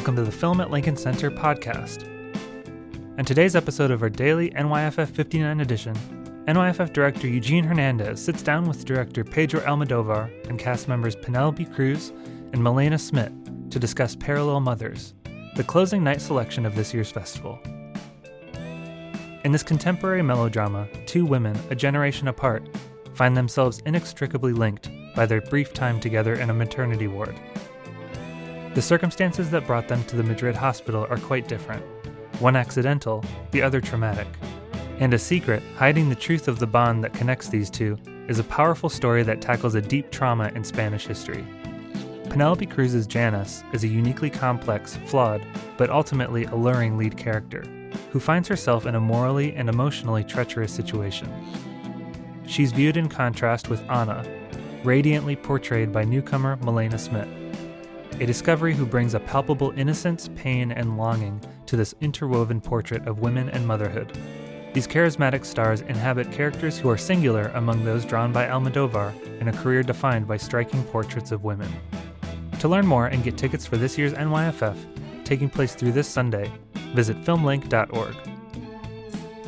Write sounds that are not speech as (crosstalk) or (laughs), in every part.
Welcome to the Film at Lincoln Center podcast. In today's episode of our daily NYFF 59 edition, NYFF director Eugene Hernandez sits down with director Pedro Almodovar and cast members Penelope Cruz and Milena Smit to discuss Parallel Mothers, the closing night selection of this year's festival. In this contemporary melodrama, two women, a generation apart, find themselves inextricably linked by their brief time together in a maternity ward. The circumstances that brought them to the Madrid hospital are quite different one accidental, the other traumatic. And a secret, hiding the truth of the bond that connects these two, is a powerful story that tackles a deep trauma in Spanish history. Penelope Cruz's Janis is a uniquely complex, flawed, but ultimately alluring lead character, who finds herself in a morally and emotionally treacherous situation. She's viewed in contrast with Ana, radiantly portrayed by newcomer Milena Smit, a discovery who brings a palpable innocence, pain, and longing to this interwoven portrait of women and motherhood. These charismatic stars inhabit characters who are singular among those drawn by Almodovar in a career defined by striking portraits of women. To learn more and get tickets for this year's NYFF, taking place through this Sunday, visit filmlinc.org.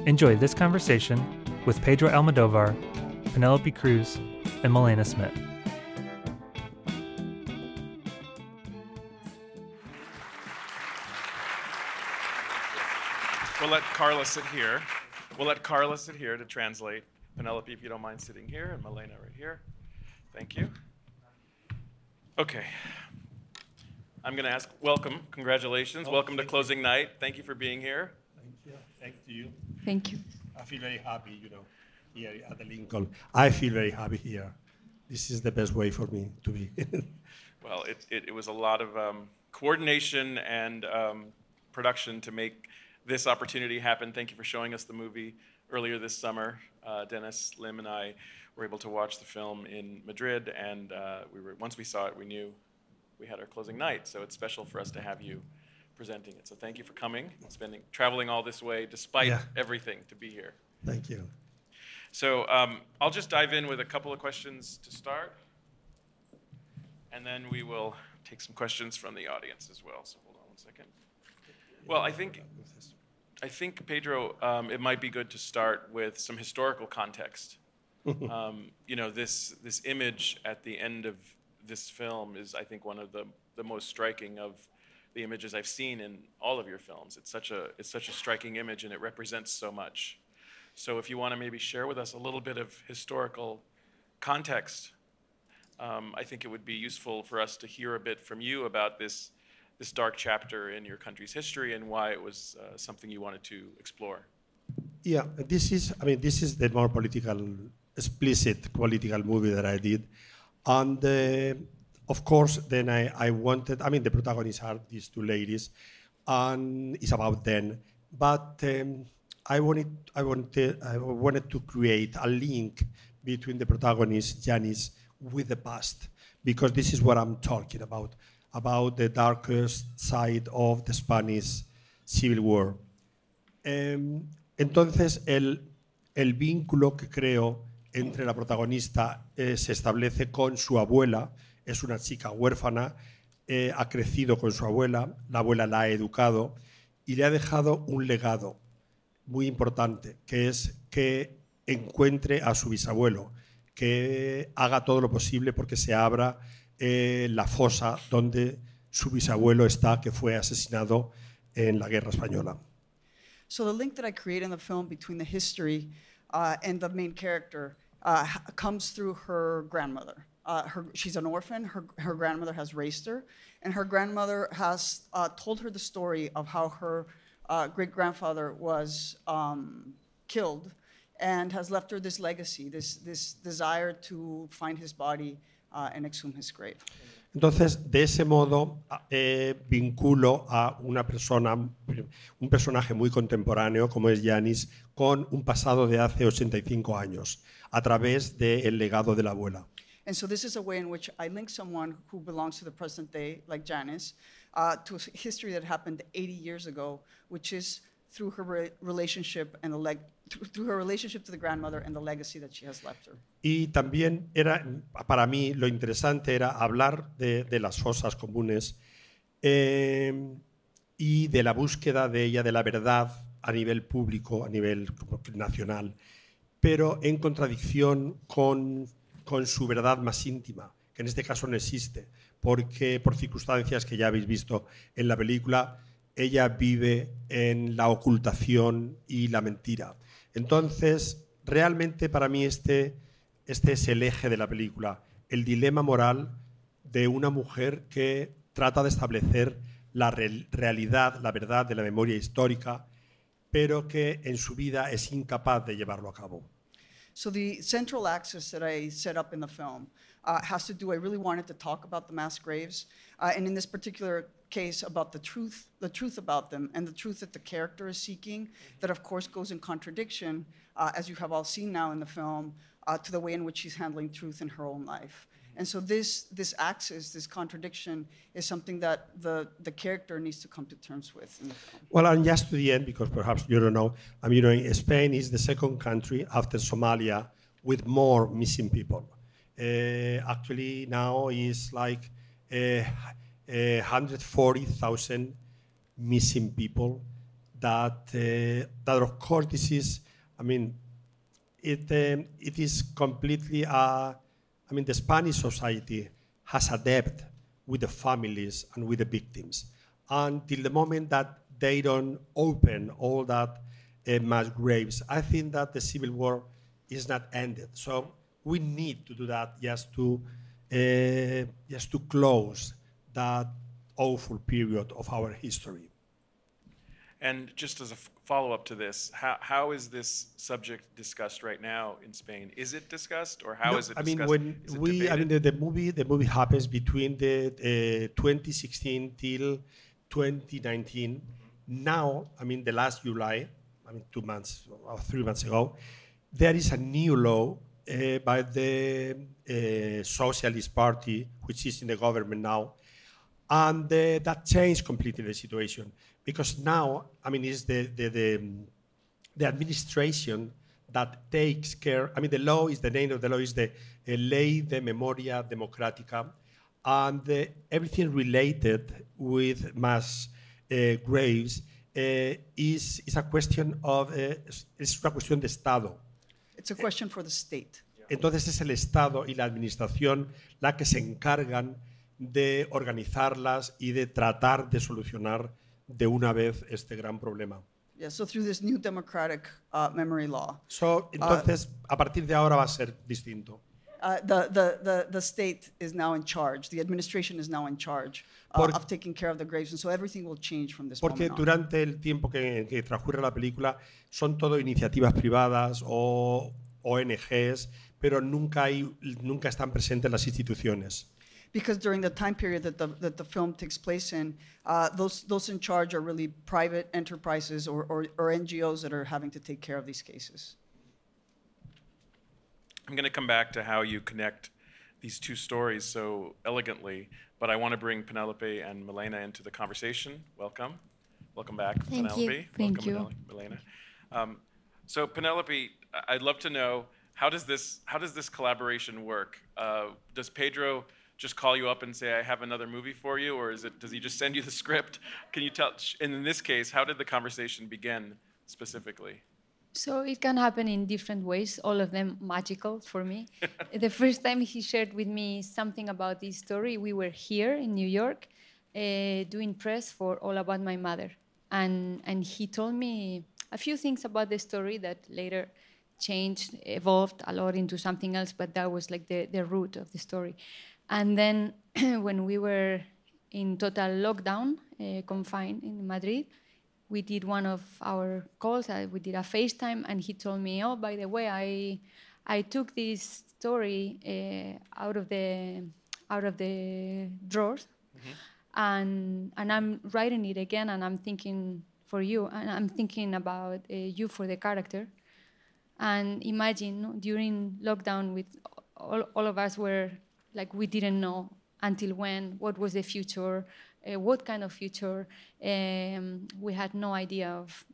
Enjoy this conversation with Pedro Almodovar, Penelope Cruz, and Milena Smit. Carla sit here. We'll let Carla sit here to translate. Penelope, if you don't mind sitting here, and Milena right here. Thank you. Okay. I'm going to ask, welcome, congratulations, welcome to closing night. Thank you for being here. Thank you. Thanks to you. Thank you. I feel very happy, you know, here at the Lincoln. I feel very happy here. This is the best way for me to be. (laughs) Well, it, it, it was a lot of um, coordination and um, production to make this opportunity happened. Thank you for showing us the movie earlier this summer. Uh, Dennis, Lim, and I were able to watch the film in Madrid, and uh, we were once we saw it, we knew we had our closing night. So it's special for us to have you presenting it. So thank you for coming, spending traveling all this way despite Yeah. everything to be here. Thank you. So um, I'll just dive in with a couple of questions to start, and then we will take some questions from the audience as well. So hold on one second. Well, I think I think Pedro, um, it might be good to start with some historical context. (laughs) um, you know, this this image at the end of this film is, I think, one of the the most striking of the images I've seen in all of your films. It's such a it's such a striking image, and it represents so much. So, if you want to maybe share with us a little bit of historical context, um, I think it would be useful for us to hear a bit from you about this this dark chapter in your country's history and why it was uh, something you wanted to explore. Yeah, this is, I mean, this is the more political, explicit political movie that I did. And uh, of course, then I, I wanted, I mean, the protagonists are these two ladies, and it's about them. But um, I, wanted, I, wanted, I wanted to create a link between the protagonist, Janis, with the past, because this is what I'm talking about, about the darkest side of the Spanish Civil War. Em, entonces, el, el vínculo que creo entre la protagonista eh, se establece con su abuela. Es una chica huérfana, eh, ha crecido con su abuela, la abuela la ha educado y le ha dejado un legado muy importante, que es que encuentre a su bisabuelo, que haga todo lo posible porque se abra eh, la fosa donde su bisabuelo está, que fue asesinado en la guerra española. So the link that I create in the film between the history uh, and the main character uh, comes through her grandmother. Uh, her, she's an orphan. Her, her grandmother has raised her, and her grandmother has uh, told her the story of how her uh, great grandfather was um, killed, and has left her this legacy, this this desire to find his body uh, and exhume his grave. Entonces, de ese modo, eh, vinculo a una persona, un personaje muy contemporáneo como es Yanis, con un pasado de hace 85 años, a través del legado de la abuela. And so this is a way in which I link someone who belongs to the present day, like Janis, uh, to a history that happened 80 years ago, which is through her re- relationship and the leg- through, her relationship to the grandmother and the legacy that she has left her. Y también era, para mí, lo interesante era hablar de, de las fosas comunes eh, y de la búsqueda de ella de la verdad a nivel público, a nivel nacional, pero en contradicción con, con su verdad más íntima, que en este caso no existe, porque por circunstancias que ya habéis visto en la película, ella vive en la ocultación y la mentira. Entonces, realmente para mí este, este es el eje de la película, el dilema moral de una mujer que trata de establecer la real- realidad, la verdad de la memoria histórica, pero que en su vida es incapaz de llevarlo a cabo. So the central axis that I set up in the film uh, has to do. I really wanted to talk about the mass graves, uh, and in this particular case, about the truth, the truth about them, and the truth that the character is seeking. That of course goes in contradiction, uh, as you have all seen now in the film, uh, to the way in which she's handling truth in her own life. And so this this axis, this contradiction, is something that the the character needs to come to terms with. Well, and just to the end, because perhaps you don't know, I mean, you know, Spain is the second country after Somalia with more missing people. Uh, actually, now is like uh, 140,000 missing people. That uh, that of course this is, I mean, it um, it is completely. Uh, I mean, the Spanish society has a debt with the families and with the victims until the moment that they don't open all that uh, mass graves. I think that the civil war is not ended. So we need to do that just to uh, just to close that awful period of our history. And just as a f- follow-up to this, how, how is this subject discussed right now in Spain? Is it discussed, or how No, is it I discussed? mean, when Is it we, I mean, the, the movie, the movie happens between the uh, 2016 till 2019. Now, I mean, the last July, I mean, two months or three months ago, there is a new law uh, by the uh, Socialist Party, which is in the government now, and uh, that changed completely the situation because now, I mean, it's the the, the the administration that takes care. I mean, the law is the name of the law is the uh, Ley de Memoria Democrática, and uh, everything related with mass uh, graves uh, is is a question of uh, es una cuestión de Estado. It's a question for the state. Entonces es el Estado y la Administración la que se encargan de organizarlas y de tratar de solucionar de una vez este gran problema. Yeah, so through this new democratic uh, memory law, So, entonces, a partir de ahora va a ser distinto. uh, the, the, the, the state is now in charge, the administration is now in charge uh, Por- of taking care of the graves, and so everything will change from this Porque moment on. durante el tiempo que, que transcurre la película son todo iniciativas privadas o ONGs, pero nunca, hay, nunca están presentes las instituciones. Because during the time period that the, that the film takes place in, uh, those, those in charge are really private enterprises or, or, or NGOs that are having to take care of these cases. I'm going to come back to how you connect these two stories so elegantly, but I want to bring Penelope and Milena into the conversation. Welcome. Welcome back, Thank you. Penelope. Thank Welcome, you. Penel- Milena. Um, so, Penelope, I- I'd love to know how does this how does this collaboration work? Uh, does Pedro just call you up and say, "I have another movie for you," or is it does he just send you the (laughs) script? Can you tell? And in this case, how did the conversation begin specifically? So it can happen in different ways, all of them magical for me. (laughs) the first time he shared with me something about this story, we were here in New York uh, doing press for All About My Mother. And, and he told me a few things about the story that later changed, evolved a lot into something else, but that was like the, the root of the story. And then (clears throat) when we were in total lockdown, uh, confined in Madrid, we did one of our calls. Uh, we did a FaceTime, and he told me, "Oh, by the way, I I took this story uh, out of the out of the drawers, and and I'm writing it again, and I'm thinking for you, and I'm thinking about uh, you for the character. And imagine no, during lockdown, with all, all of us were like we didn't know until when, what was the future, uh, what kind of future. Um, we had no idea of.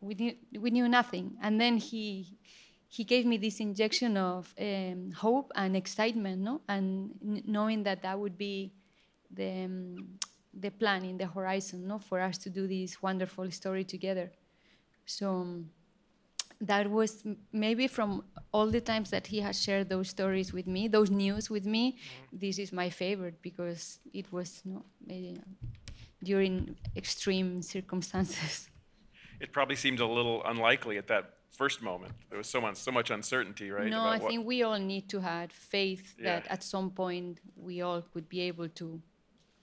We knew, we knew nothing, and then he he gave me this injection of um, hope and excitement, no, and knowing that that would be the um, the plan in the horizon, no, for us to do this wonderful story together. So um, that was maybe from all the times that he has shared those stories with me, those news with me. This is my favorite because it was no, maybe, uh, during extreme circumstances. It probably seemed a little unlikely at that first moment. There was so much, so much uncertainty, right? No, I think we all need to have faith that at some point we all could be able to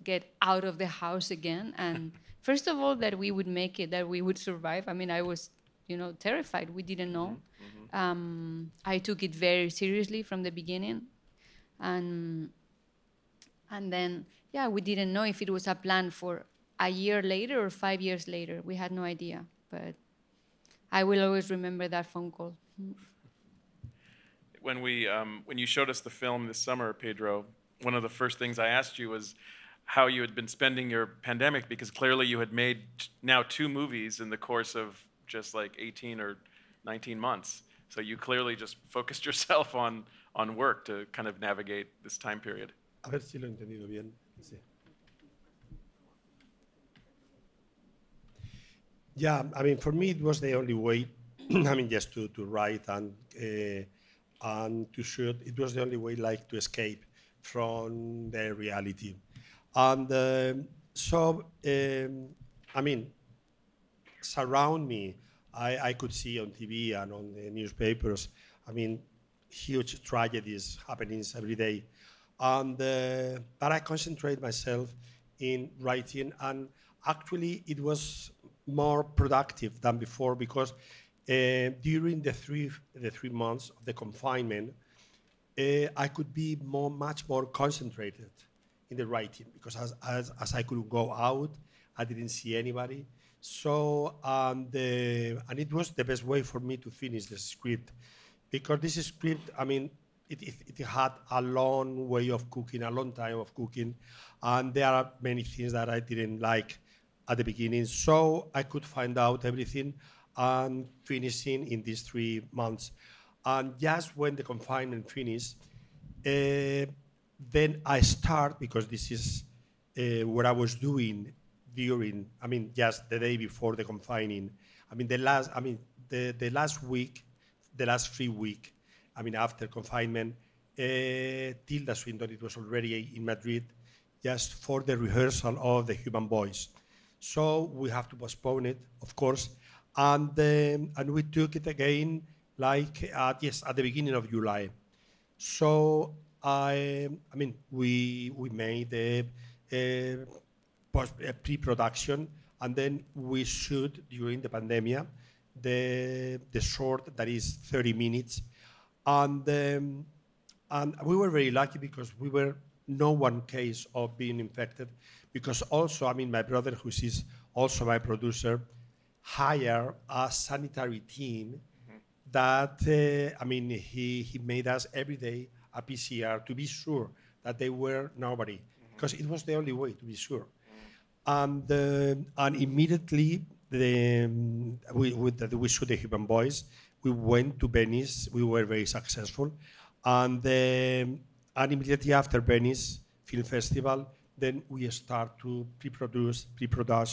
get out of the house again. And (laughs) first of all, that we would make it, that we would survive. I mean, I was, you know, terrified. We didn't know. Mm-hmm, Um, I took it very seriously from the beginning, and and then yeah, we didn't know if it was a plan for a year later or five years later. We had no idea, but I will always remember that phone call. when we um, when you showed us the film this summer, Pedro, one of the first things I asked you was how you had been spending your pandemic because clearly you had made t- now two movies in the course of just like 18 or 19 months. So you clearly just focused (laughs) yourself on on work to kind of navigate this time period. A ver si lo he entendido bien. Sí. Yeah, I mean, for me, it was the only way. (clears throat) I mean, just to, to write and uh, and to shoot. It was the only way, like, to escape from the reality. And um so, um, I mean, surround me, I, I could see on TV and on the newspapers, I mean, huge tragedies happening every day. And, uh, but I concentrate myself in writing, and actually it was more productive than before because uh, during the three, the three months of the confinement, uh, I could be more, much more concentrated in the writing because as, as, as I could go out, I didn't see anybody. So, and, uh, and it was the best way for me to finish the script because this script, I mean, it, it, it had a long way of cooking, a long time of cooking, and there are many things that I didn't like at the beginning. So I could find out everything and finishing in these three months. And just when the confinement finished, uh, then I start because this is uh, what I was doing during. I mean, just the day before the confining. I mean, the last. I mean, the, the last week, the last three week. I mean, after confinement, uh, Tilda Swinton, it was already in Madrid, just for the rehearsal of the Human Voice. So we have to postpone it, of course, and um, and we took it again, like at, yes, at the beginning of July. So I, I mean, we we made the uh, pre-production, and then we shoot during the pandemic the the short that is 30 minutes, and um, and we were very lucky because we were no one case of being infected, because also I mean my brother who is also my producer, hire a sanitary team that uh, I mean he he made us every day a PCR to be sure that they were nobody because it was the only way to be sure. And uh, and immediately the um, we with that we shoot the Human Voice. We went to Venice. We were very successful, and um, and immediately after Venice Film Festival, then we start to pre-produce pre-produce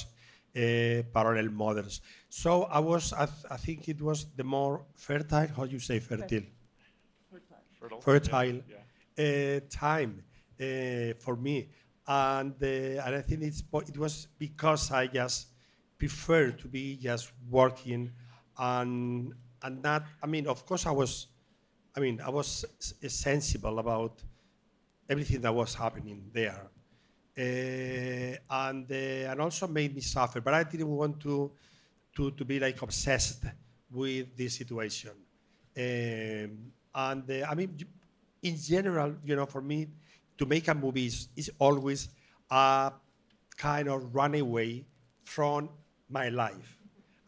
uh, Parallel Mothers. So I was, I, th- I think it was the more fertile, how do you say fertile? Fertile. Fertile Yeah. uh, time uh, for me. And, and I think it's, it was because I just prefer to be just working and, and not, I mean, of course I was, I mean, I was sensible about everything that was happening there. Uh, and, uh, and also made me suffer, but I didn't want to, to, to be like obsessed with this situation. Um, and I mean, in general, you know, for me, to make a movie is, is always a kind of runaway from my life.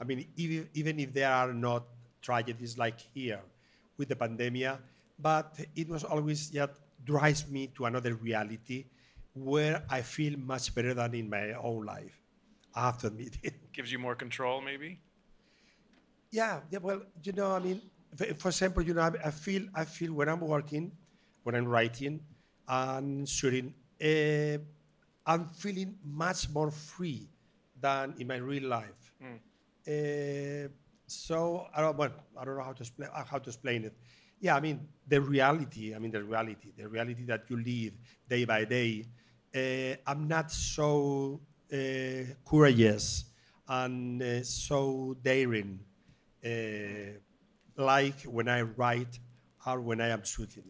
I mean, even, even if there are not tragedies like here with the pandemic, but it was always just drives me to another reality where I feel much better than in my own life. I have to admit it. Gives you more control, maybe. Yeah, yeah. Well, you know, I mean, for, example, you know, I feel, I feel when I'm working, when I'm writing and shooting, uh, I'm feeling much more free than in my real life. Uh, so I don't, well, I don't know how to explain how to explain it. Yeah, I mean the reality. I mean the reality, the reality that you live day by day. Uh, I'm not so uh, courageous and uh, so daring uh, like when I write or when I am shooting.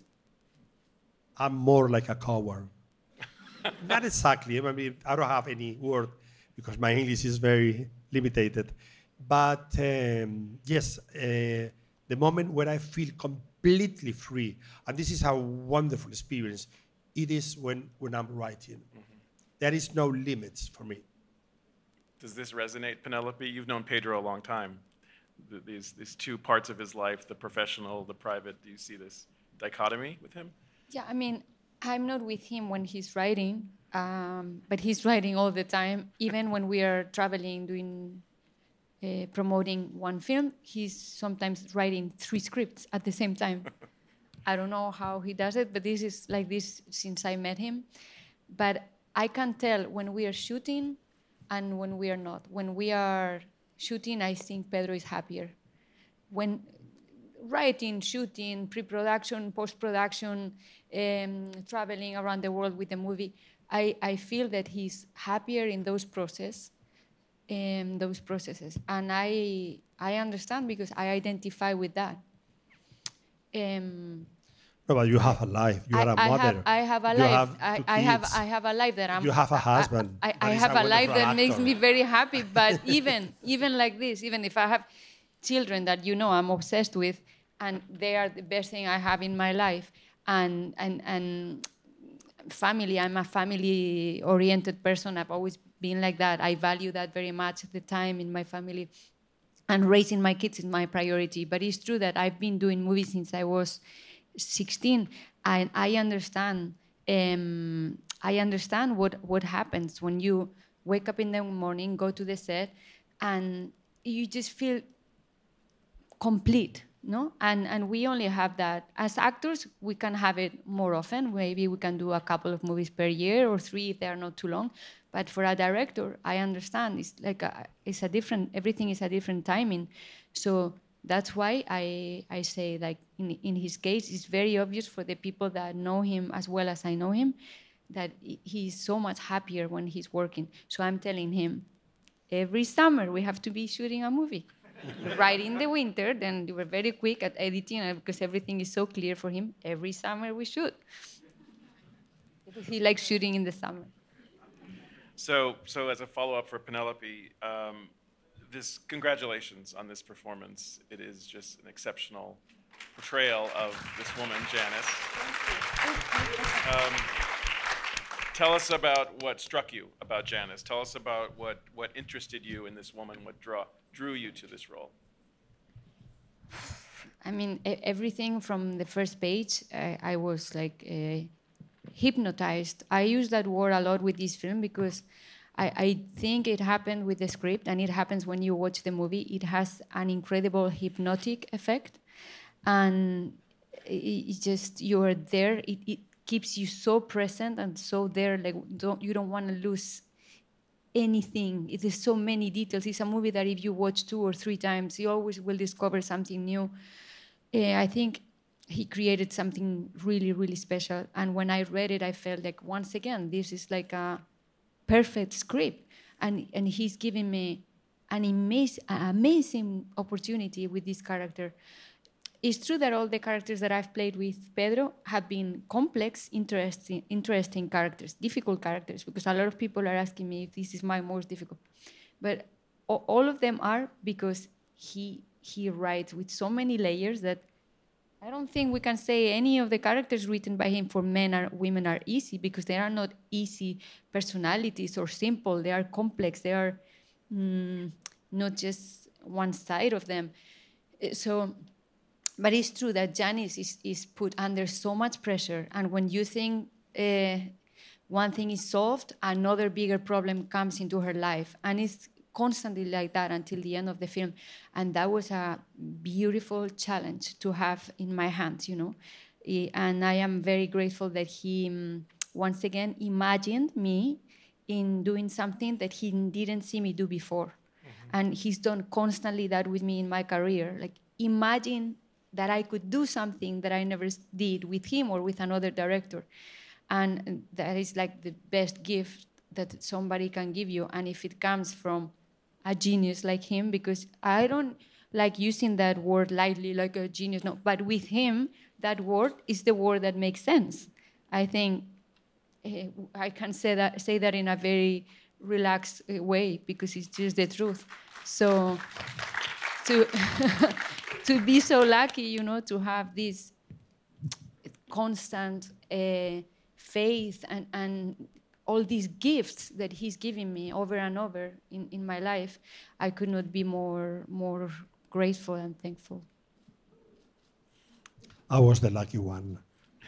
I'm more like a coward. (laughs) Not exactly. I mean, I don't have any word because my English is very limited. But um, yes, uh, the moment where I feel completely free, and this is a wonderful experience, it is when, when I'm writing. There is no limits for me. Does this resonate, Penelope? You've known Pedro a long time. Th- These, these two parts of his life, the professional, the private, do you see this dichotomy with him? Yeah, I mean, I'm not with him when he's writing, um, but he's writing all the time. Even when we are traveling, doing, uh, promoting one film, he's sometimes writing three scripts at the same time. (laughs) I don't know how he does it, but this is like this since I met him. But I can tell when we are shooting and when we are not. When we are shooting, I think Pedro is happier. When writing, shooting, pre-production, post-production, um, traveling around the world with the movie, I, I feel that he's happier in those process, um, those processes, and I I understand because I identify with that. Um, No, but you have a life. You I, are a I mother. have I have a You life. have I, I have. I have a life that I'm. You have a husband I, I, have a a life that makes me very happy. But even even like this, even if I have children that you know I'm obsessed with, and they are the best thing I have in my life, and and and family. I'm a family oriented person. I've always been like that. I value that very much at the time in my family and raising my kids is my priority. But it's true that I've been doing movies since I was 16, and I understand. Um, I understand what what happens when you wake up in the morning, go to the set, and you just feel complete no? And and we only have that. As actors we can have it more often. Maybe we can do a couple of movies per year or three if they are not too long. But for a director i understand it's like a, it's a different everything is a different timing. So that's why i i say like in in his case it's very obvious for the people that know him as well as i know him that he's so much happier when he's working. So i'm telling him every summer we have to be shooting a movie right in the winter then you were very quick at editing and because everything is so clear for him every summer we shoot he likes shooting in the summer So, so as a follow-up for Penelope, um, this congratulations on this performance. It is just an exceptional portrayal of this woman, Janis. Um, tell us about what struck you about Janis. Tell us about what, what interested you in this woman, what draw, drew you to this role. I mean, everything from the first page, I, I was like uh, hypnotized. I use that word a lot with this film because I, I think it happened with the script, and it happens when you watch the movie. It has an incredible hypnotic effect, and it, it's just you are there. It, it keeps you so present and so there. Like don't you don't want to lose anything. It is so many details. It's a movie that if you watch two or three times, you always will discover something new. Uh, I think he created something really, really special. And when I read it, I felt like once again, this is like a perfect script, and and he's giving me an amazing, amazing opportunity with this character. It's true that all the characters that I've played with Pedro have been complex, interesting, interesting characters, difficult characters, because a lot of people are asking me if this is my most difficult. But all of them are because he he writes with so many layers that I don't think we can say any of the characters written by him for men or women are easy because they are not easy personalities or simple. They are complex. They are mm, not just one side of them. Uh, So but it's true that Janis is, is put under so much pressure, and when you think uh, one thing is solved, another bigger problem comes into her life, and it's constantly like that until the end of the film. And that was a beautiful challenge to have in my hands, you know. And I am very grateful that he, mm, once again, imagined me in doing something that he didn't see me do before. And he's done constantly that with me in my career. Like, imagine that I could do something that I never did with him or with another director. And that is like the best gift that somebody can give you. And if it comes from a genius like him, because I don't like using that word lightly, like a genius, no, but with him, that word is the word that makes sense. I think eh, I can say that say that in a very relaxed eh, way because it's just the truth. So to (laughs) to be so lucky, you know, to have this constant uh, faith and, and all these gifts that he's giving me over and over in, in my life, I could not be more more grateful and thankful. I was the lucky one.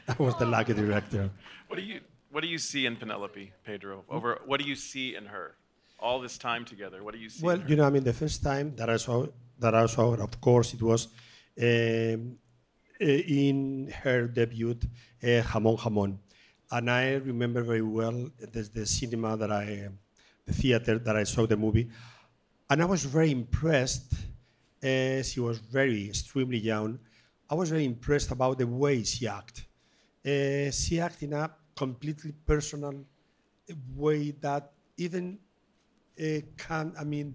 I was the lucky director. What do you What do you see in Penelope, Pedro? Over what do you see in her? All this time together, what do you see? Well, in her? you know, I mean, the first time that I saw that saw, of course, it was um, uh, in her debut, uh, Jamón Jamón, and I remember very well the, the cinema that I, the theater that I saw the movie, and I was very impressed. Uh, she was very extremely young. I was very impressed about the way she acted. Uh, she acted in a completely personal way that even uh, can, I mean,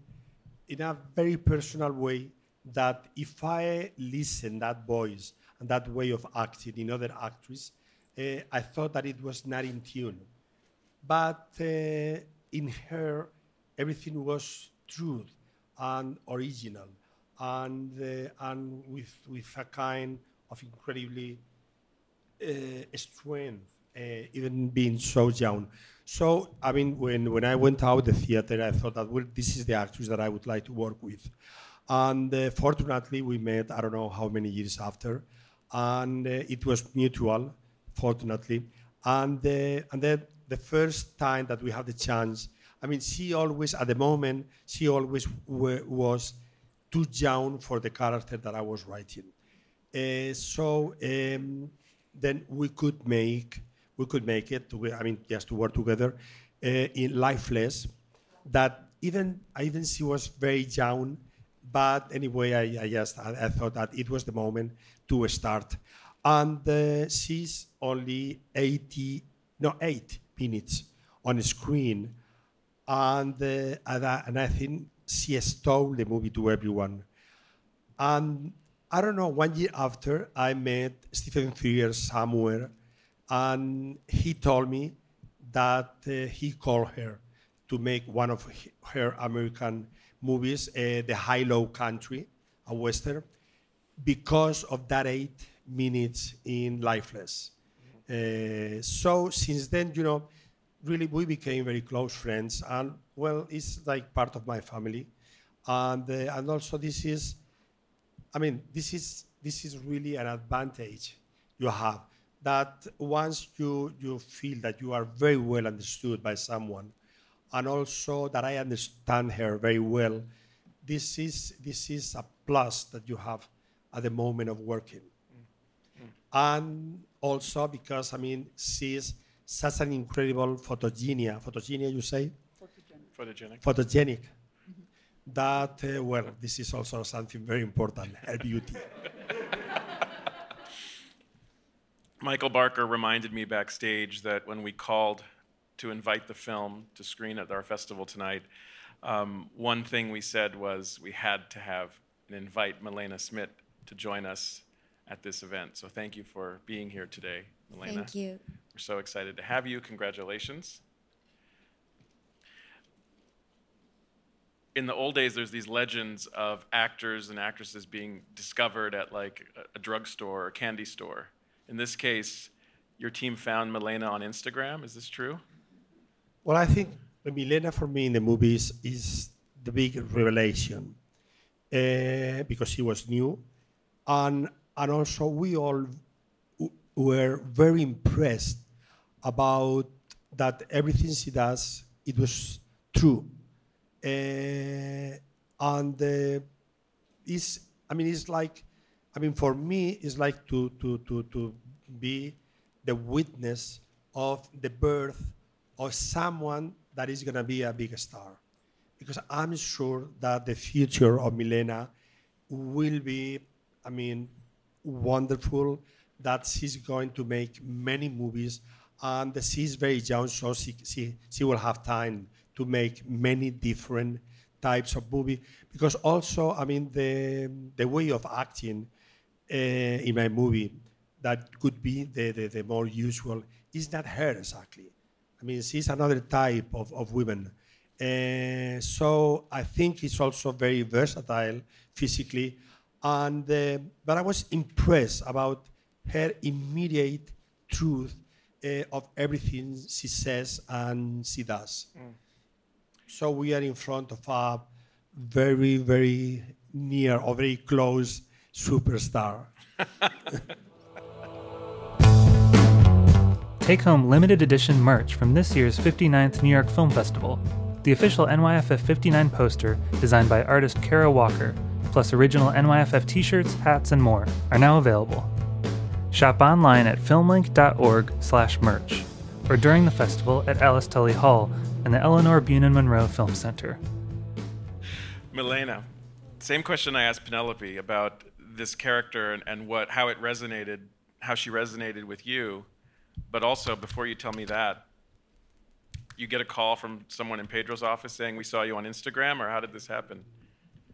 in a very personal way, that if I listen that voice and that way of acting in other actors, uh, I thought that it was not in tune. But uh, in her, everything was truth and original, and uh, and with with a kind of incredibly strength, even being so young. So, I mean, when, when I went out the theater, I thought that, well, this is the actress that I would like to work with. And uh, fortunately, we met, I don't know how many years after, and uh, it was mutual, fortunately. And, uh, and then the first time that we had the chance, I mean, she always, at the moment, she always wa- was too young for the character that I was writing. Uh, so um, then we could make we could make it. To, I mean, just to work together uh, in Live Flesh. That even I even she was very young, but anyway, I, I just I, I thought that it was the moment to start. And uh, she's only 80, no, eight minutes on screen, and uh, and, I, and I think she stole the movie to everyone. And I don't know, one year after, I met Stephen Frears somewhere, and he told me that uh, he called her to make one of her American movies, uh, The Hi-Lo Country, a Western, because of that eight minutes in Live Flesh. Uh, so since then, you know, really we became very close friends, and well, it's like part of my family, and uh, and also this is, I mean, this is this is really an advantage you have that once you you feel that you are very well understood by someone, and also that I understand her very well, this is this is a plus that you have at the moment of working and also because I mean she's such an incredible photogenia. Photogenia, you say? Photogenic. Photogenic. That uh, well, this is also something very important. Her beauty. (laughs) Michael Barker reminded me backstage that when we called to invite the film to screen at our festival tonight, um, one thing we said was we had to have and invite Milena Smit to join us at this event. So thank you for being here today, Milena. Thank you. We're so excited to have you. Congratulations. In the old days, there's these legends of actors and actresses being discovered at like a- a drugstore or candy store. In this case, your team found Milena on Instagram. Is this true? Well, I think Milena for me in the movies is the big revelation uh, because she was new, and and also we all were very impressed about that everything she does it was true, uh, and uh, is I mean it's like I mean for me it's like to to to to be the witness of the birth of someone that is going to be a big star. Because I'm sure that the future of Milena will be, I mean, wonderful, that she's going to make many movies, and she's very young, so she, she, she will have time to make many different types of movie. Because also, I mean, the, the way of acting in my movie that could be the, the, the more usual is not her exactly. I mean, she's another type of, of women. Uh, so I think it's also very versatile physically. And, uh, but I was impressed about her immediate truth uh, of everything she says and she does. So we are in front of a very, very near or very close superstar. (laughs) Take home limited edition merch from this year's 59th New York Film Festival. The official NYFF 59 poster, designed by artist Kara Walker, plus original NYFF t shirts, hats, and more, are now available. Shop online at filmlinc.org slash merch, or during the festival at Alice Tully Hall and the Elinor Bunin Munroe Film Center. Milena, same question I asked Penelope about this character and, and what how it resonated, how she resonated with you. But also, before you tell me that, you get a call from someone in Pedro's office saying we saw you on Instagram, or how did this happen?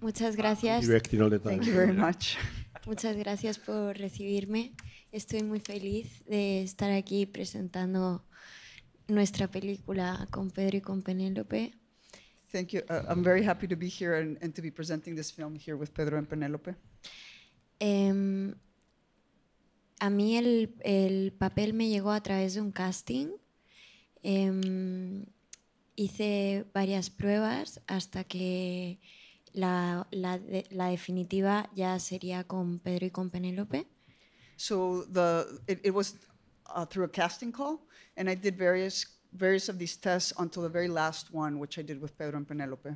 Muchas gracias. Directing all the time. Thank you very much. (laughs) Muchas gracias por recibirme. Estoy muy feliz de estar aquí presentando nuestra película con Pedro y con Penélope. Thank you. Uh, I'm very happy to be here and, and to be presenting this film here with Pedro and Penelope. Em, a mí el, el papel me llegó a través de un casting. Em, hice varias pruebas hasta que la, la de- la definitiva ya sería con Pedro y con Penélope. So the it, it was uh, through a casting call, and I did various various of these tests until the very last one, which I did with Pedro and Penelope.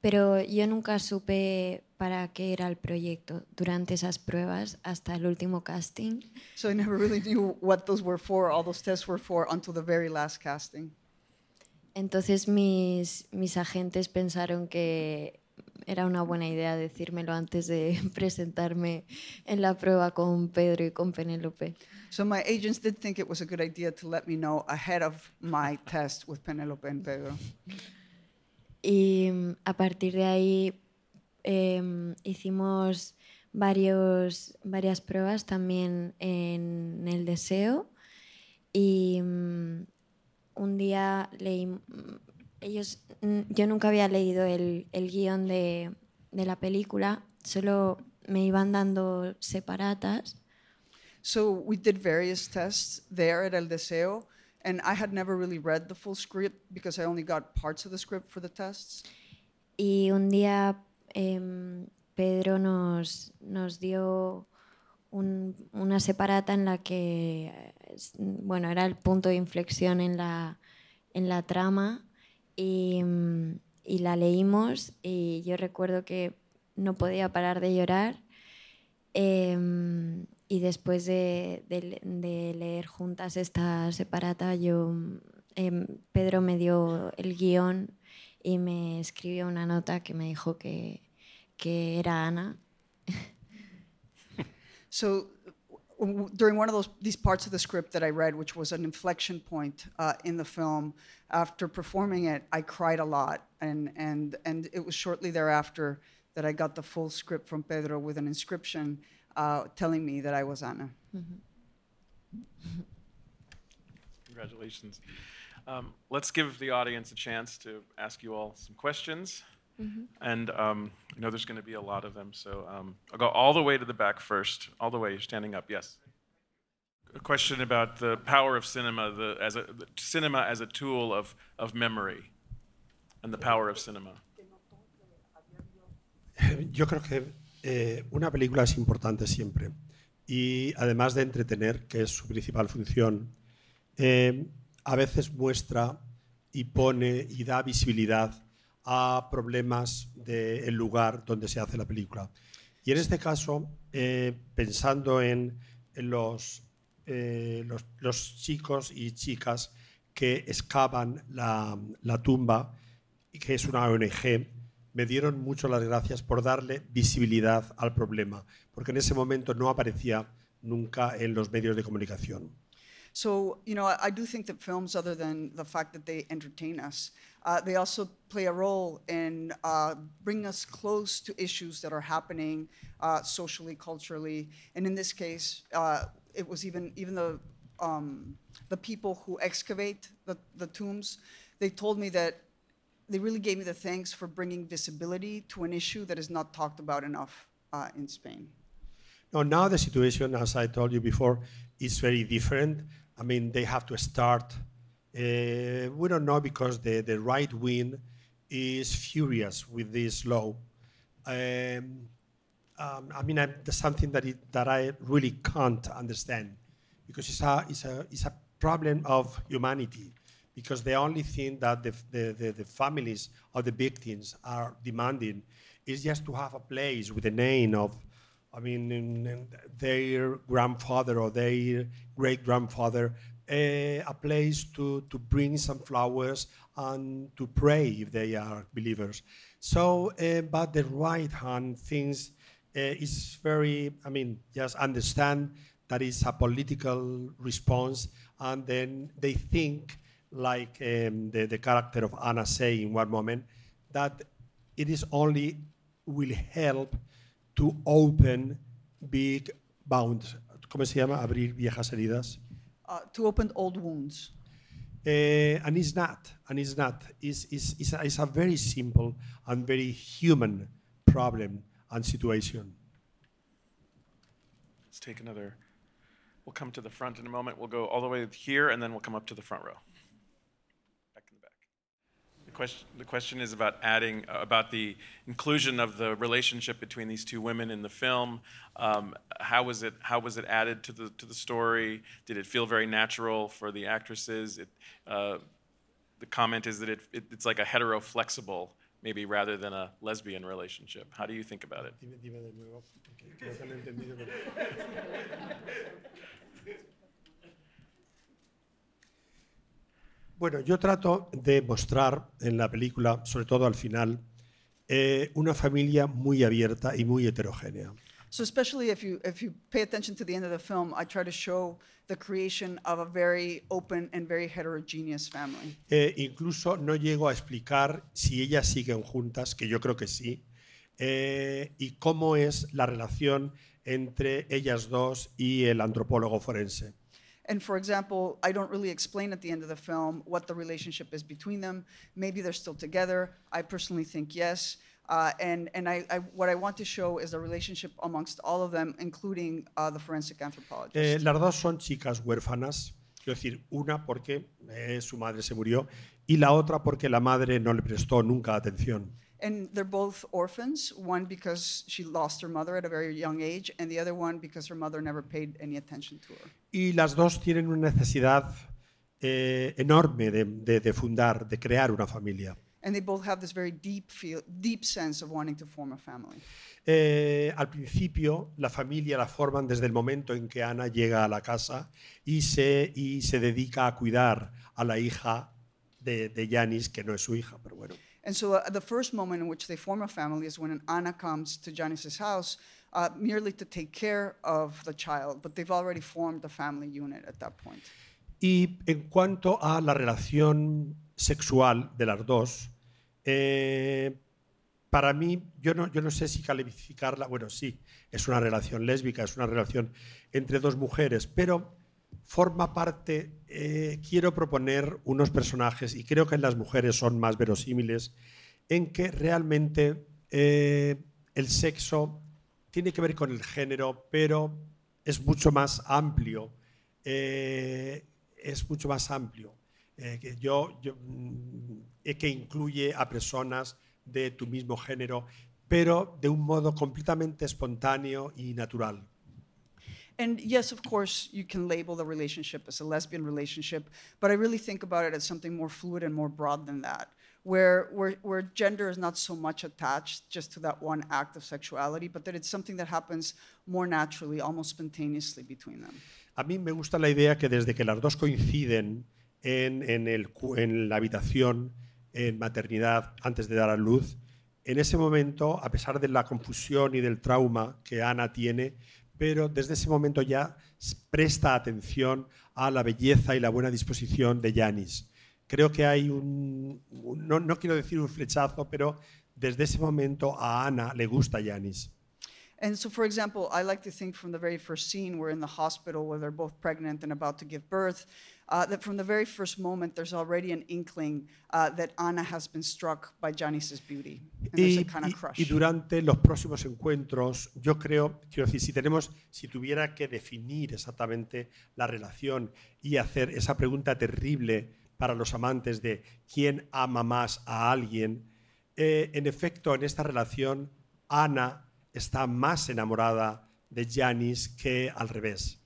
Pero yo nunca supe para qué era el proyecto durante esas pruebas hasta el último casting. So I never really knew what those were for, all those tests were for, until the very last casting. Entonces mis, mis agentes pensaron que era una buena idea decírmelo antes de (laughs) presentarme en la prueba con Pedro y con Penélope. So my agents did think it was a good idea to let me know ahead of my test with Penelope and Pedro. Y mm, a partir de ahí em, hicimos varios, varias pruebas también en el deseo. Y mm, un día leí, mm, ellos, yo nunca había leído el, el guion de, de la película, solo me iban dando separatas. So we did various tests there at El Deseo, and I had never really read the full script because I only got parts of the script for the tests. Y un día em, Pedro nos, nos dio un- una separata en la que, eh, bueno, era el punto de inflexión en la, en la trama y, mm, y la leímos y yo recuerdo que no podía parar de llorar em, y después de, de de leer juntas esta separata, yo, em, Pedro me dio el guión y me escribió una nota que me dijo que, que era Ana. (laughs) So during one of those these parts of the script that I read, which was an inflection point uh, in the film, after performing it, I cried a lot, and and and it was shortly thereafter that I got the full script from Pedro with an inscription uh, telling me that I was Ana. Congratulations. Um, let's give the audience a chance to ask you all some questions. And um, I know there's going to be a lot of them, so um, I'll go all the way to the back first. All the way, you're standing up. Yes. A question about the power of cinema, the, as a, the cinema as a tool of, of memory, and the power of cinema. Yo creo que eh, una película es importante siempre. Y además de entretener, que es su principal función, eh, a veces muestra y pone y da visibilidad a problemas del lugar donde se hace la película. Y en este caso, eh, pensando en, los, los, chicos y chicas que excavan la, la tumba, que es una ONG, me dieron mucho las gracias por darle visibilidad al problema, porque en ese momento no aparecía nunca en los medios de comunicación. So, you know, I, do think that films, other than the fact that they entertain us, uh, they also play a role in uh, bringing us close to issues that are happening uh, socially, culturally, and in this case, uh, it was even even the um, the people who excavate the, the tombs. They told me that they really gave me the thanks for bringing visibility to an issue that is not talked about enough uh, in Spain. No, now the situation, as I told you before, is very different. I mean, they have to start. Uh, we don't know because the, the right wing is furious with this law. Um, um, I mean, I, that's something that, it, that I really can't understand because it's a, it's, a, it's a problem of humanity. Because the only thing that the, the, the, the families of the victims are demanding is just to have a place with the name of I mean, their grandfather or their great grandfather, uh, a place to, to bring some flowers and to pray if they are believers. So, uh, but the right hand things uh, is very, I mean, just understand that it's a political response, and then they think, like um, the, the character of Ana say in one moment, that it is only will help to open big bounds. ¿Cómo se llama? Abrir viejas heridas. Uh, to open old wounds. Uh, and it's not. And it's not. It's, it's, it's, a, it's a very simple and very human problem and situation. Let's take another. We'll come to the front in a moment. We'll go all the way here, and then we'll come up to the front row. Back in the back. The question, the question is about adding, uh, about the inclusion of the relationship between these two women in the film. Um, how was it? How was it added to the to the story? Did it feel very natural for the actresses? It, uh, the comment is that it, it, it's like a hetero flexible, maybe rather than a lesbian relationship. How do you think about it? (laughs) (laughs) Bueno, yo trato de mostrar en la película, sobre todo al final, eh, una familia muy abierta y muy heterogénea. So especially if you if you pay attention to the end of the film, I try to show the creation of a very open and very heterogeneous family. Eh, incluso no llego a explicar si ellas siguen juntas, que yo creo que sí, eh, y cómo es la relación entre ellas dos y el antropólogo forense. And for example, I don't really explain at the end of the film what the relationship is between them. Maybe they're still together. I personally think yes. Uh, and and I, I, what I want to show is the relationship amongst all of them, including uh, the forensic anthropologist. Eh, las dos son chicas huérfanas, quiero decir, una porque eh, su madre se murió y la otra porque la madre no le prestó nunca atención. And they're both orphans, one because she lost her mother at a very young age, and the other one because her mother never paid any attention to her. Y las dos tienen una necesidad eh, enorme de, de- de fundar, de crear una familia. And they both have this very deep feel, deep sense of wanting to form a family. Eh, al principio, la familia la forman desde el momento en que Ana llega a la casa y se, y se dedica a cuidar a la hija de, de Yanis, que no es su hija, pero bueno. And so uh, the first moment in which they form a family is when Ana comes to Janis's house uh, merely to take care of the child, but they've already formed a family unit at that point. Y en cuanto a la relación sexual de las dos, eh, para mí, yo no, yo no sé si calificarla, bueno, sí, es una relación lésbica, es una relación entre dos mujeres, pero forma parte, eh, quiero proponer unos personajes, y creo que en las mujeres son más verosímiles, en que realmente eh, el sexo tiene que ver con el género, pero es mucho más amplio. eh, es mucho más amplio. que yo, mm, que incluye a personas de tu mismo género, pero de un modo completamente espontáneo y natural. And yes, of course, you can label the relationship as a lesbian relationship, but I really think about it as something more fluid and more broad than that, where, where, where gender is not so much attached just to that one act of sexuality, but that it's something that happens more naturally, almost spontaneously between them. A mí me gusta la idea que desde que las dos coinciden en, en el en la habitación en maternidad antes de dar a luz, en ese momento, a pesar de la confusión y del trauma que Ana tiene, pero desde ese momento ya presta atención a la belleza y la buena disposición de Yanis. Creo que hay un, un- no, no quiero decir un flechazo, pero desde ese momento a Ana le gusta Yanis. And so, for example, I like to think from the very first scene, we're in the hospital where they're both pregnant and about to give birth, uh, that from the very first moment, there's already an inkling uh, that Anna has been struck by Janice's beauty. And there's Y, a kind of y- crush. y durante los próximos encuentros, yo creo, quiero decir, si tenemos, si tuviera que definir exactamente la relación y hacer esa pregunta terrible para los amantes de quién ama más a alguien, eh, en efecto, en esta relación, Ana está más enamorada de Janis que al revés.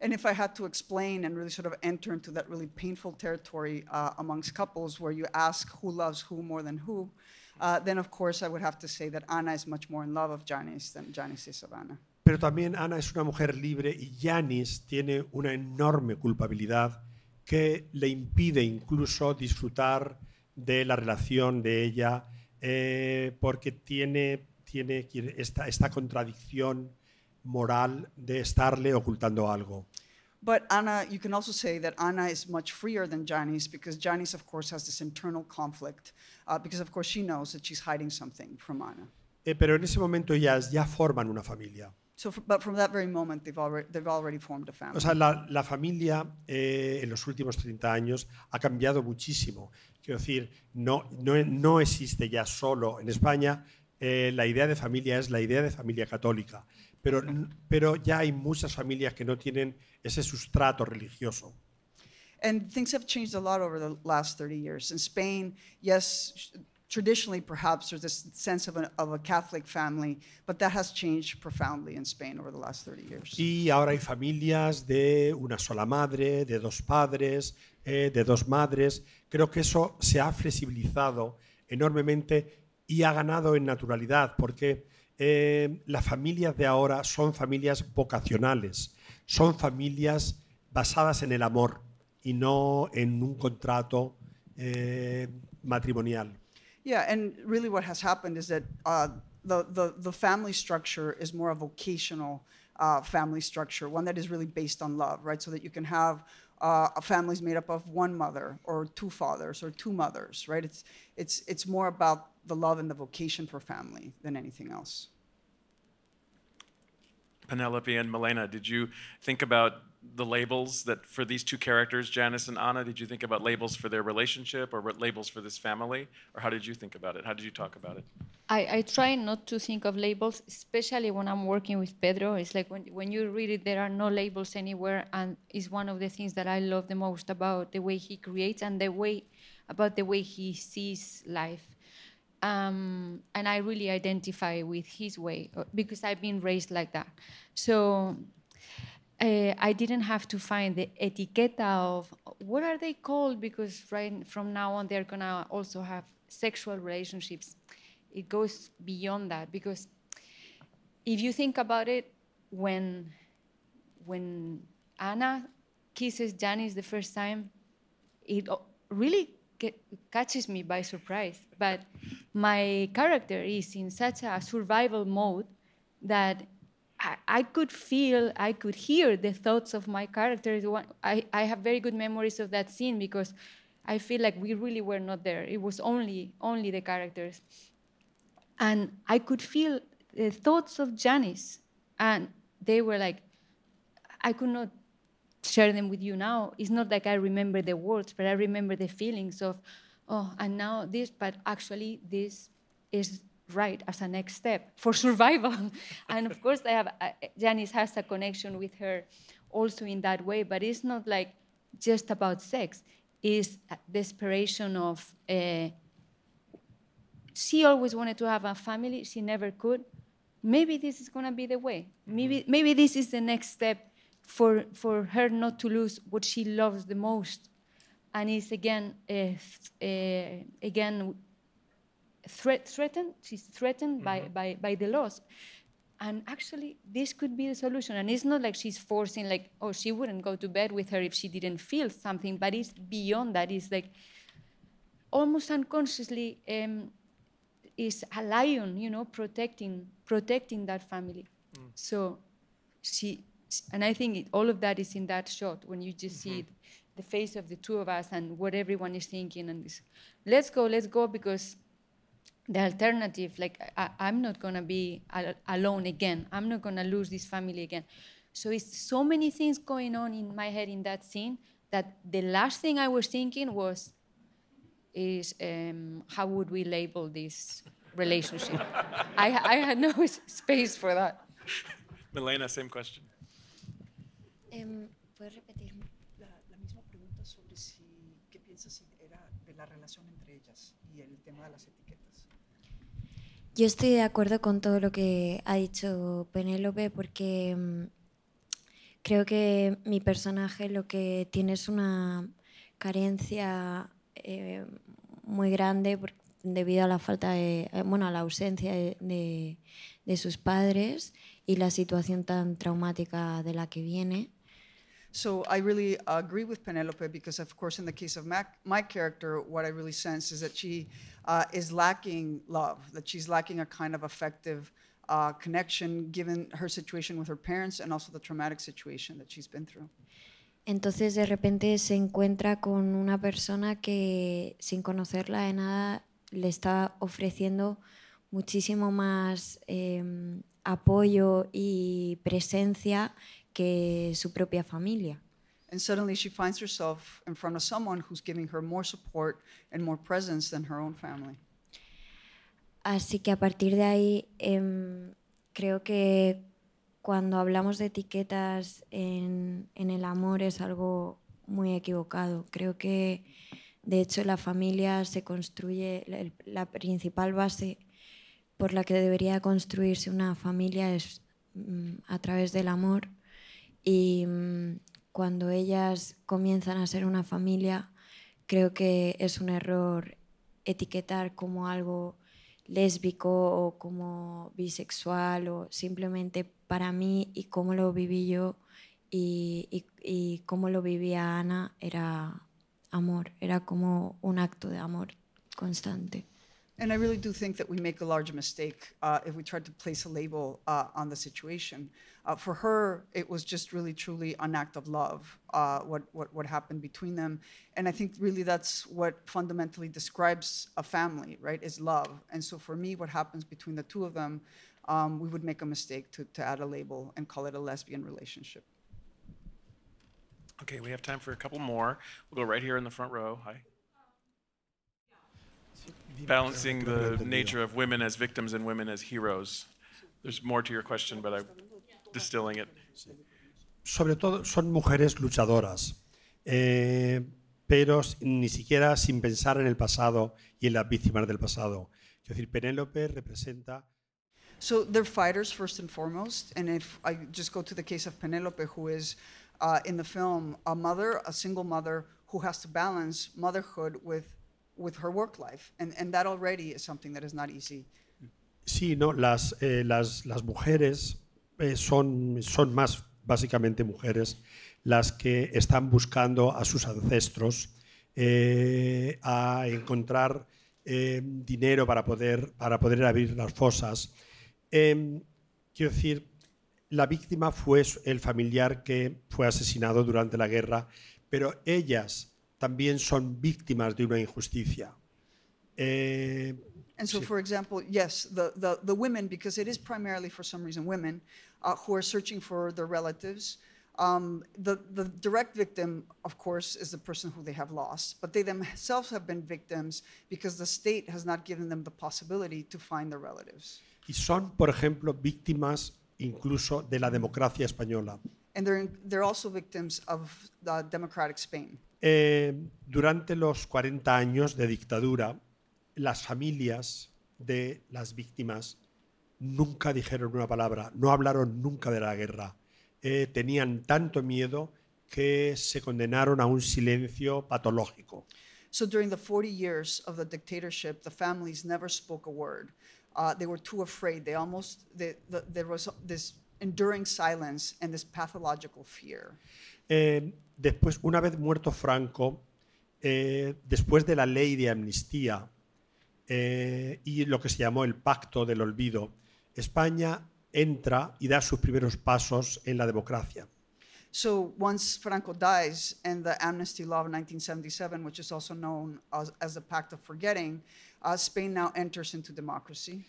And if I had to explain and really sort of enter into that really painful territory uh, amongst couples where you ask who loves who more than who, uh, then of course I would have to say that Ana is much more in love of Janis than Janis is of Ana. Pero también Ana es una mujer libre y Janis tiene una enorme culpabilidad que le impide incluso disfrutar de la relación de ella eh, porque tiene, tiene esta, esta contradicción moral de estarle ocultando algo. But Anna, you can also say that Anna is much freer than Janice because Janice, of course, has this internal conflict uh, because, of course, she knows that she's hiding something from Anna. Eh, pero en ese momento ellas ya forman una familia. So, but from that very moment, they've already, they've already formed a family. O sea, la, la familia eh, en los últimos 30 años ha cambiado muchísimo. Quiero decir, no, no, no existe ya solo en España eh, la idea de familia, es la idea de familia católica. Pero, pero ya hay muchas familias que no tienen ese sustrato religioso. And things have changed a lot over the last 30 years. In Spain, yes, traditionally perhaps there's this sense of a, of a Catholic family, but that has changed profoundly in Spain over the last 30 years. Y ahora hay familias de una sola madre, de dos padres, eh, de dos madres. Creo que eso se ha flexibilizado enormemente y ha ganado en naturalidad, porque eh, las familias de ahora son familias vocacionales, son familias basadas en el amor y no en un contrato eh, matrimonial. Yeah, and really what has happened is that uh, the, the, the family structure is more a vocational uh, family structure, one that is really based on love, right? So that you can have uh, families made up of one mother or two fathers or two mothers, right? It's, it's, it's more about the love and the vocation for family than anything else. Penelope and Milena, did you think about the labels that for these two characters, Janis and Ana? Did you think about labels for their relationship or labels for this family? Or how did you think about it? How did you talk about it? I, I try not to think of labels, especially when I'm working with Pedro. It's like when, when you read it, there are no labels anywhere, and it's one of the things that I love the most about the way he creates and the way about the way he sees life. Um, and I really identify with his way uh, because I've been raised like that. So uh, I didn't have to find the etiqueta of what are they called because right from now on they're gonna also have sexual relationships. It goes beyond that because if you think about it, when when Ana kisses Janis the first time, it really ca- catches me by surprise. But my character is in such a survival mode that I, I could feel, I could hear the thoughts of my character. I, I have very good memories of that scene because I feel like we really were not there. It was only only the characters, and I could feel the thoughts of Janis, and they were like, I could not share them with you now. It's not like I remember the words, but I remember the feelings of, oh, and now this, but actually this is right as a next step for survival. (laughs) and of course, I have uh, Janis has a connection with her also in that way, but it's not like just about sex. It's a desperation of. Uh, she always wanted to have a family. She never could. Maybe this is gonna be the way. Maybe maybe this is the next step for for her not to lose what she loves the most, and is again uh, th- uh, again threat, threatened. She's threatened by, by by the loss. and actually this could be the solution. And it's not like she's forcing like oh she wouldn't go to bed with her if she didn't feel something but it's beyond that. It's like almost unconsciously um, is a lion you know protecting protecting that family. So she and i think it, all of that is in that shot when you just see it, the face of the two of us and what everyone is thinking and this. Let's go let's go because the alternative like I, i'm not going to be al- alone again. I'm not going to lose this family again. So it's so many things going on in my head in that scene that the last thing i was thinking was is um, how would we label this relationship? (laughs) I, I had no (laughs) space for that. Milena, same question. Em, ¿Puedes repetirme? La, la misma pregunta sobre si qué piensas si era de la relación entre ellas y el tema de las etiquetas. Yo estoy de acuerdo con todo lo que ha dicho Penélope porque mm, creo que mi personaje lo que tiene es una carencia eh, muy grande por- debido a la falta de, eh, bueno, a la ausencia de, de- de sus padres y la situación tan traumática de la que viene. So I really agree with Penelope because, of course, in the case of Mac, my character, what I really sense is that she uh, is lacking love, that she's lacking a kind of effective uh, connection given her situation with her parents and also the traumatic situation that she's been through. Entonces de repente se encuentra con una persona que sin conocerla de nada le está ofreciendo muchísimo más em, apoyo y presencia que su propia familia. And suddenly she finds herself in front of someone who's giving her more support and more presence than her own family. Así que a partir de ahí em, creo que cuando hablamos de etiquetas en, en el amor es algo muy equivocado. Creo que de hecho la familia se construye, la, la principal base por la que debería construirse una familia es mm, a través del amor y mm, cuando ellas comienzan a ser una familia creo que es un error etiquetar como algo lésbico o como bisexual o simplemente para mí y cómo lo viví yo y, y- y cómo lo vivía Ana era amor, era como un acto de amor constante. And I really do think that we make a large mistake uh, if we try to place a label uh, on the situation. Uh, for her, it was just really, truly an act of love, uh, what, what, what happened between them. And I think really that's what fundamentally describes a family, right, is love. And so for me, what happens between the two of them, um, we would make a mistake to, to add a label and call it a lesbian relationship. Okay, we have time for a couple more. We'll go right here in the front row. Hi. Balancing the nature of women as victims and women as heroes. There's more to your question, but I'm distilling it. sobre todo son mujeres luchadoras, eh, pero ni siquiera sin pensar en el pasado y en las víctimas del pasado. Es decir, Penélope representa So they're fighters first and foremost. And if I just go to the case of Penelope, who is uh, in the film a mother, a single mother who has to balance motherhood with with her work life, and and that already is something that is not easy. Sí, no, las, eh, las, las mujeres eh, son, son más básicamente mujeres las que están buscando a sus ancestros eh, a encontrar eh, dinero para poder, para poder abrir las fosas. Em, quiero decir, la víctima fue el familiar que fue asesinado durante la guerra, pero ellas también son víctimas de una injusticia. Eh, And so, for example, yes, the, the, the women, because it is primarily for some reason women uh, who are searching for their relatives. Um, the, the direct victim, of course, is the person who they have lost, but they themselves have been victims because the state has not given them the possibility to find their relatives. y son, por ejemplo, víctimas incluso de la democracia española. And they're, they're also victims of the democratic Spain. Eh, durante los 40 años de dictadura, las familias de las víctimas nunca dijeron una palabra, no hablaron nunca de la guerra. Eh, tenían tanto miedo que se condenaron a un silencio patológico. So during the 40 years of the dictatorship, the families never spoke a word. uh, they were too afraid. They almost, they, the, there was this enduring silence and this pathological fear. Eh, después, una vez muerto Franco, eh, después de la ley de amnistía eh, y lo que se llamó el Pacto del Olvido, España entra y da sus primeros pasos en la democracia. So once Franco dies and the amnesty law of 1977, which is also known as, as the Pact of Forgetting, uh, Spain now enters into democracy.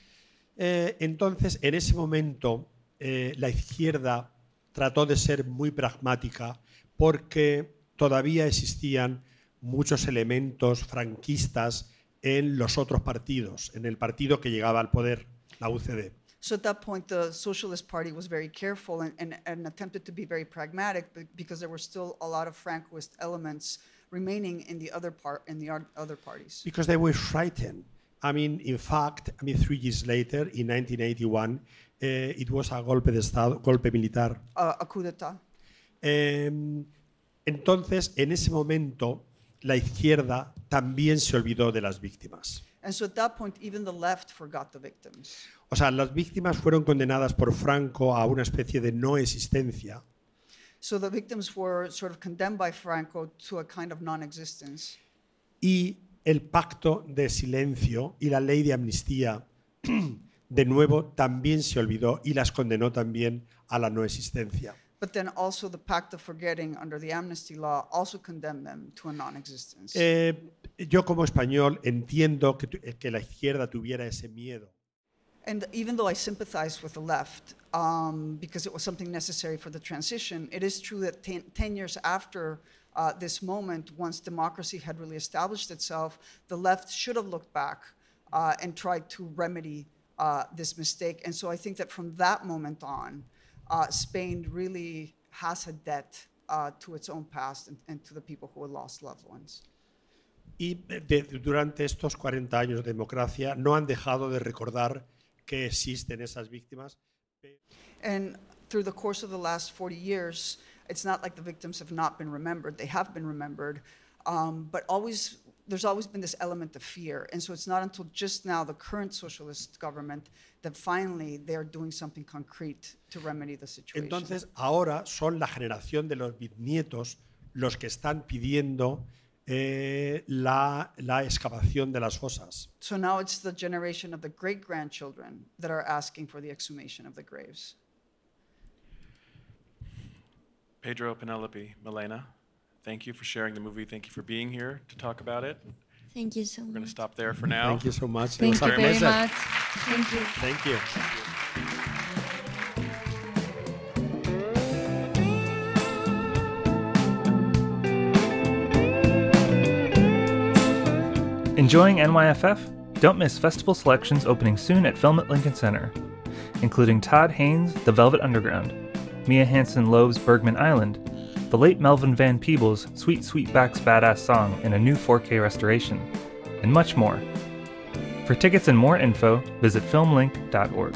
Eh, entonces, en ese momento, eh, la izquierda trató de ser muy pragmática porque todavía existían muchos elementos franquistas en los otros partidos, en el partido que llegaba al poder, la UCD. So at that point, the Socialist Party was very careful and, and, and attempted to be very pragmatic be- because there were still a lot of Francoist elements remaining in the other part in the oth- other parties. because they were frightened. I mean, in fact, I mean, three years later, in 1981, eh, it was a golpe de Estado, golpe militar. Uh, a coup d'état. Eh, entonces, en ese momento, la izquierda también se olvidó de las víctimas. And so at that point, even the left forgot the victims. O sea, las víctimas fueron condenadas por Franco a una especie de no existencia. So the victims were sort of condemned by Franco to a kind of non-existence. y el pacto de silencio y la ley de amnistía, (clears throat) de nuevo, también se olvidó y las condenó también a la no existencia. But then also the Pact of Forgetting under the amnesty law also condemned them to a non-existence. Eh, yo como español entiendo que, que la izquierda tuviera ese miedo, And even though I sympathize with the left, um, because it was something necessary for the transition, it is true that ten, years after uh, this moment, once democracy had really established itself, the left should have looked back uh, and tried to remedy uh, this mistake. And so I think that from that moment on, uh, Spain really has a debt uh, to its own past and, and to the people who lost loved ones. y de- durante estos 40 años de democracia no han dejado de recordar que existen esas víctimas. And through the course of the last 40 years, it's not like the victims have not been remembered. They have been remembered. Um, but always, there's always been this element of fear. And so it's not until just now, the current socialist government, that finally they're doing something concrete to remedy the situation. Entonces, ahora son la generación de los bisnietos los que están pidiendo eh, la, la excavación de las fosas. so now it's the generation of the great grandchildren that are asking for the exhumation of the graves. Pedro, Penelope, Milena, thank you for sharing the movie. Thank you for being here to talk about it. Thank you so much. We're going to stop there for now. Thank you so much. Thank you very pleasure. much. Thank you. Thank you. Enjoying NYFF? Don't miss festival selections opening soon at Film at Lincoln Center, including Todd Haynes' The Velvet Underground, Mia Hansen-Løve's Bergman Island, the late Melvin Van Peebles' Sweet Sweetback's Badass Song in a new 4K restoration, and much more. For tickets and more info, visit filmlinc.org.